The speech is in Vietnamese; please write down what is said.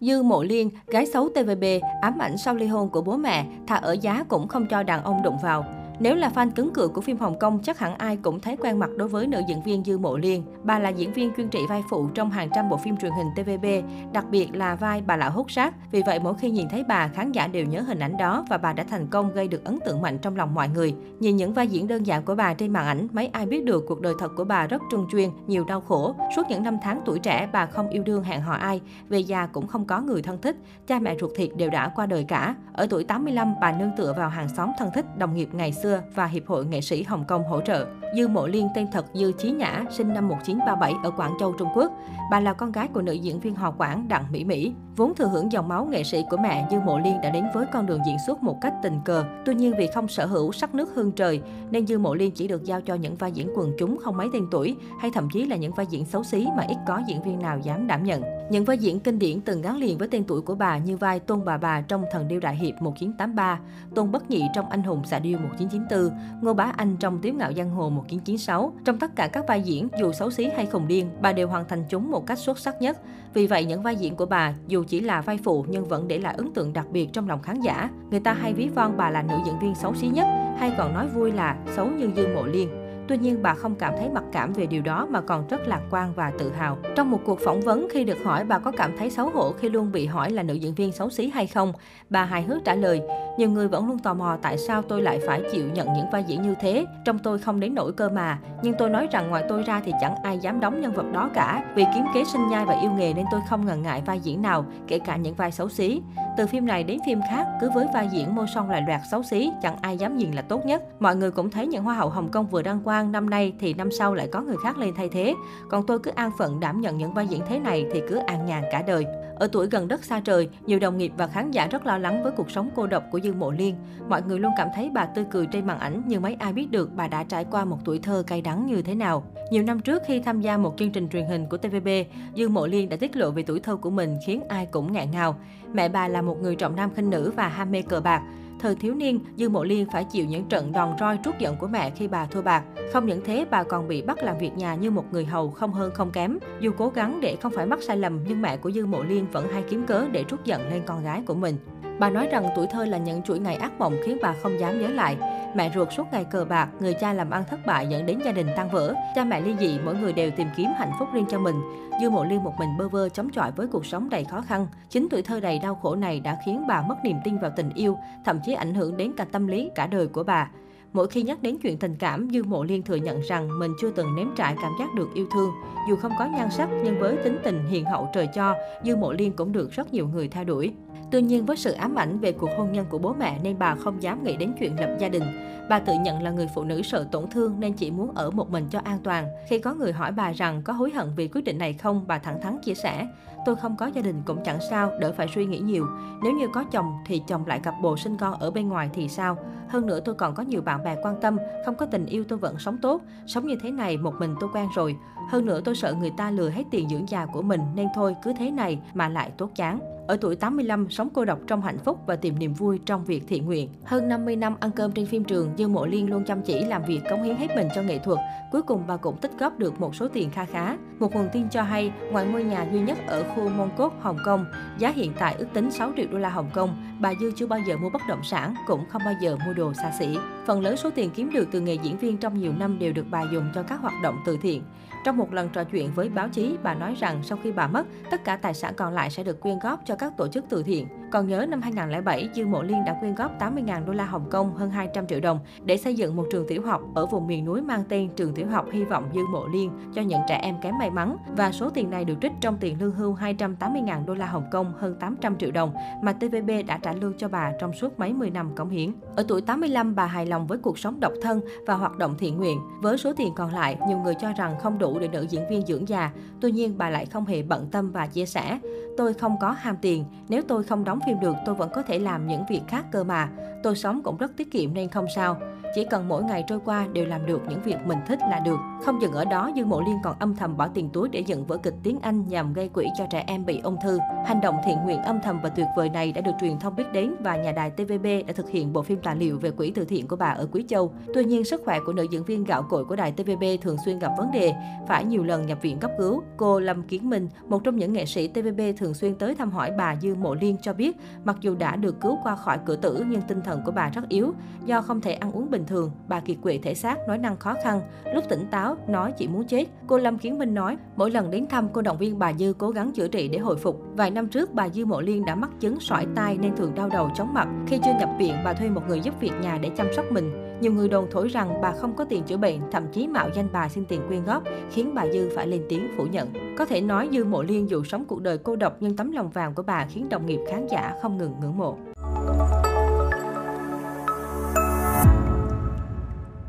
Dư Mộ Liên, gái xấu TVB, ám ảnh sau ly hôn của bố mẹ, thà ở giá cũng không cho đàn ông đụng vào. Nếu là fan cứng cựa của phim Hồng Kông, chắc hẳn ai cũng thấy quen mặt đối với nữ diễn viên Dư Mộ Liên. Bà là diễn viên chuyên trị vai phụ trong hàng trăm bộ phim truyền hình TVB, đặc biệt là vai bà lão hút sát. Vì vậy, mỗi khi nhìn thấy bà, khán giả đều nhớ hình ảnh đó và bà đã thành công gây được ấn tượng mạnh trong lòng mọi người. Nhìn những vai diễn đơn giản của bà trên màn ảnh, mấy ai biết được cuộc đời thật của bà rất trung chuyên, nhiều đau khổ. Suốt những năm tháng tuổi trẻ, bà không yêu đương hẹn hò ai, về già cũng không có người thân thích, cha mẹ ruột thịt đều đã qua đời cả. Ở tuổi 85, bà nương tựa vào hàng xóm thân thích, đồng nghiệp ngày xưa xưa và Hiệp hội Nghệ sĩ Hồng Kông hỗ trợ. Dư Mộ Liên tên thật Dư Chí Nhã, sinh năm 1937 ở Quảng Châu, Trung Quốc. Bà là con gái của nữ diễn viên họ Quảng Đặng Mỹ Mỹ. Vốn thừa hưởng dòng máu nghệ sĩ của mẹ, Dư Mộ Liên đã đến với con đường diễn xuất một cách tình cờ. Tuy nhiên vì không sở hữu sắc nước hương trời, nên Dư Mộ Liên chỉ được giao cho những vai diễn quần chúng không mấy tên tuổi, hay thậm chí là những vai diễn xấu xí mà ít có diễn viên nào dám đảm nhận. Những vai diễn kinh điển từng gắn liền với tên tuổi của bà như vai Tôn Bà Bà trong Thần Điêu Đại Hiệp 1983, Tôn Bất Nhị trong Anh Hùng Xạ Điêu 1994, Ngô Bá Anh trong Tiếu Ngạo Giang Hồ 1996. Trong tất cả các vai diễn, dù xấu xí hay khùng điên, bà đều hoàn thành chúng một cách xuất sắc nhất. Vì vậy, những vai diễn của bà, dù chỉ là vai phụ nhưng vẫn để lại ấn tượng đặc biệt trong lòng khán giả. Người ta hay ví von bà là nữ diễn viên xấu xí nhất, hay còn nói vui là xấu như Dương Mộ Liên. Tuy nhiên, bà không cảm thấy mặc cảm về điều đó mà còn rất lạc quan và tự hào. Trong một cuộc phỏng vấn khi được hỏi bà có cảm thấy xấu hổ khi luôn bị hỏi là nữ diễn viên xấu xí hay không, bà hài hước trả lời, nhiều người vẫn luôn tò mò tại sao tôi lại phải chịu nhận những vai diễn như thế. Trong tôi không đến nỗi cơ mà, nhưng tôi nói rằng ngoài tôi ra thì chẳng ai dám đóng nhân vật đó cả. Vì kiếm kế sinh nhai và yêu nghề nên tôi không ngần ngại vai diễn nào, kể cả những vai xấu xí. Từ phim này đến phim khác, cứ với vai diễn mô son lại loạt xấu xí, chẳng ai dám nhìn là tốt nhất. Mọi người cũng thấy những hoa hậu Hồng Kông vừa đăng quang năm nay thì năm sau lại có người khác lên thay thế. Còn tôi cứ an phận đảm nhận những vai diễn thế này thì cứ an nhàn cả đời. Ở tuổi gần đất xa trời, nhiều đồng nghiệp và khán giả rất lo lắng với cuộc sống cô độc của Dương Mộ Liên. Mọi người luôn cảm thấy bà tươi cười trên màn ảnh nhưng mấy ai biết được bà đã trải qua một tuổi thơ cay đắng như thế nào. Nhiều năm trước khi tham gia một chương trình truyền hình của TVB, Dương Mộ Liên đã tiết lộ về tuổi thơ của mình khiến ai cũng ngạn ngào. Mẹ bà là một người trọng nam khinh nữ và ham mê cờ bạc. Thời thiếu niên, Dương Mộ Liên phải chịu những trận đòn roi trút giận của mẹ khi bà thua bạc. Không những thế, bà còn bị bắt làm việc nhà như một người hầu không hơn không kém. Dù cố gắng để không phải mắc sai lầm, nhưng mẹ của Dương Mộ Liên vẫn hay kiếm cớ để trút giận lên con gái của mình. Bà nói rằng tuổi thơ là những chuỗi ngày ác mộng khiến bà không dám nhớ lại. Mẹ ruột suốt ngày cờ bạc, người cha làm ăn thất bại dẫn đến gia đình tan vỡ. Cha mẹ ly dị, mỗi người đều tìm kiếm hạnh phúc riêng cho mình. Dư Mộ Liên một mình bơ vơ chống chọi với cuộc sống đầy khó khăn. Chính tuổi thơ đầy đau khổ này đã khiến bà mất niềm tin vào tình yêu, thậm chí ảnh hưởng đến cả tâm lý cả đời của bà. Mỗi khi nhắc đến chuyện tình cảm, Dương Mộ Liên thừa nhận rằng mình chưa từng nếm trải cảm giác được yêu thương. Dù không có nhan sắc, nhưng với tính tình hiền hậu trời cho, Dương Mộ Liên cũng được rất nhiều người theo đuổi. Tuy nhiên với sự ám ảnh về cuộc hôn nhân của bố mẹ nên bà không dám nghĩ đến chuyện lập gia đình. Bà tự nhận là người phụ nữ sợ tổn thương nên chỉ muốn ở một mình cho an toàn. Khi có người hỏi bà rằng có hối hận vì quyết định này không, bà thẳng thắn chia sẻ. Tôi không có gia đình cũng chẳng sao, đỡ phải suy nghĩ nhiều. Nếu như có chồng thì chồng lại gặp bồ sinh con ở bên ngoài thì sao? Hơn nữa tôi còn có nhiều bạn bè quan tâm, không có tình yêu tôi vẫn sống tốt. Sống như thế này một mình tôi quen rồi. Hơn nữa tôi sợ người ta lừa hết tiền dưỡng già của mình nên thôi cứ thế này mà lại tốt chán. Ở tuổi 85, sống cô độc trong hạnh phúc và tìm niềm vui trong việc thiện nguyện. Hơn 50 năm ăn cơm trên phim trường, Dương Mộ Liên luôn chăm chỉ làm việc cống hiến hết mình cho nghệ thuật. Cuối cùng bà cũng tích góp được một số tiền kha khá. Một nguồn tin cho hay, ngoài ngôi nhà duy nhất ở khu Mông Cốt, Hồng Kông, giá hiện tại ước tính 6 triệu đô la Hồng Kông, bà Dư chưa bao giờ mua bất động sản, cũng không bao giờ mua đồ xa xỉ. Phần lớn số tiền kiếm được từ nghề diễn viên trong nhiều năm đều được bà dùng cho các hoạt động từ thiện. Trong một lần trò chuyện với báo chí, bà nói rằng sau khi bà mất, tất cả tài sản còn lại sẽ được quyên góp cho các tổ chức từ thiện. Còn nhớ năm 2007, Dương Mộ Liên đã quyên góp 80.000 đô la Hồng Kông, hơn 200 triệu đồng để xây dựng một trường tiểu học ở vùng miền núi mang tên Trường Tiểu học Hy vọng Dương Mộ Liên cho những trẻ em kém may mắn. Và số tiền này được trích trong tiền lương hưu 280.000 đô la Hồng Kông, hơn 800 triệu đồng mà TVB đã trả lương cho bà trong suốt mấy mươi năm cống hiến. Ở tuổi 85, bà hài lòng với cuộc sống độc thân và hoạt động thiện nguyện. Với số tiền còn lại, nhiều người cho rằng không đủ để nữ diễn viên dưỡng già. Tuy nhiên, bà lại không hề bận tâm và chia sẻ. Tôi không có ham tiền, nếu tôi không đóng phim được, tôi vẫn có thể làm những việc khác cơ mà. Tôi sống cũng rất tiết kiệm nên không sao chỉ cần mỗi ngày trôi qua đều làm được những việc mình thích là được. Không dừng ở đó, Dương Mộ Liên còn âm thầm bỏ tiền túi để dựng vở kịch tiếng Anh nhằm gây quỹ cho trẻ em bị ung thư. Hành động thiện nguyện âm thầm và tuyệt vời này đã được truyền thông biết đến và nhà đài TVB đã thực hiện bộ phim tài liệu về quỹ từ thiện của bà ở Quý Châu. Tuy nhiên, sức khỏe của nữ diễn viên gạo cội của đài TVB thường xuyên gặp vấn đề, phải nhiều lần nhập viện cấp cứu. Cô Lâm Kiến Minh, một trong những nghệ sĩ TVB thường xuyên tới thăm hỏi bà Dương Mộ Liên cho biết, mặc dù đã được cứu qua khỏi cửa tử nhưng tinh thần của bà rất yếu. Do không thể ăn uống bình bình thường, bà kiệt quệ thể xác, nói năng khó khăn. Lúc tỉnh táo, nói chỉ muốn chết. Cô Lâm Kiến Minh nói, mỗi lần đến thăm cô động viên bà Dư cố gắng chữa trị để hồi phục. Vài năm trước, bà Dư Mộ Liên đã mắc chứng sỏi tai nên thường đau đầu chóng mặt. Khi chưa nhập viện, bà thuê một người giúp việc nhà để chăm sóc mình. Nhiều người đồn thổi rằng bà không có tiền chữa bệnh, thậm chí mạo danh bà xin tiền quyên góp, khiến bà Dư phải lên tiếng phủ nhận. Có thể nói Dư Mộ Liên dù sống cuộc đời cô độc nhưng tấm lòng vàng của bà khiến đồng nghiệp khán giả không ngừng ngưỡng mộ.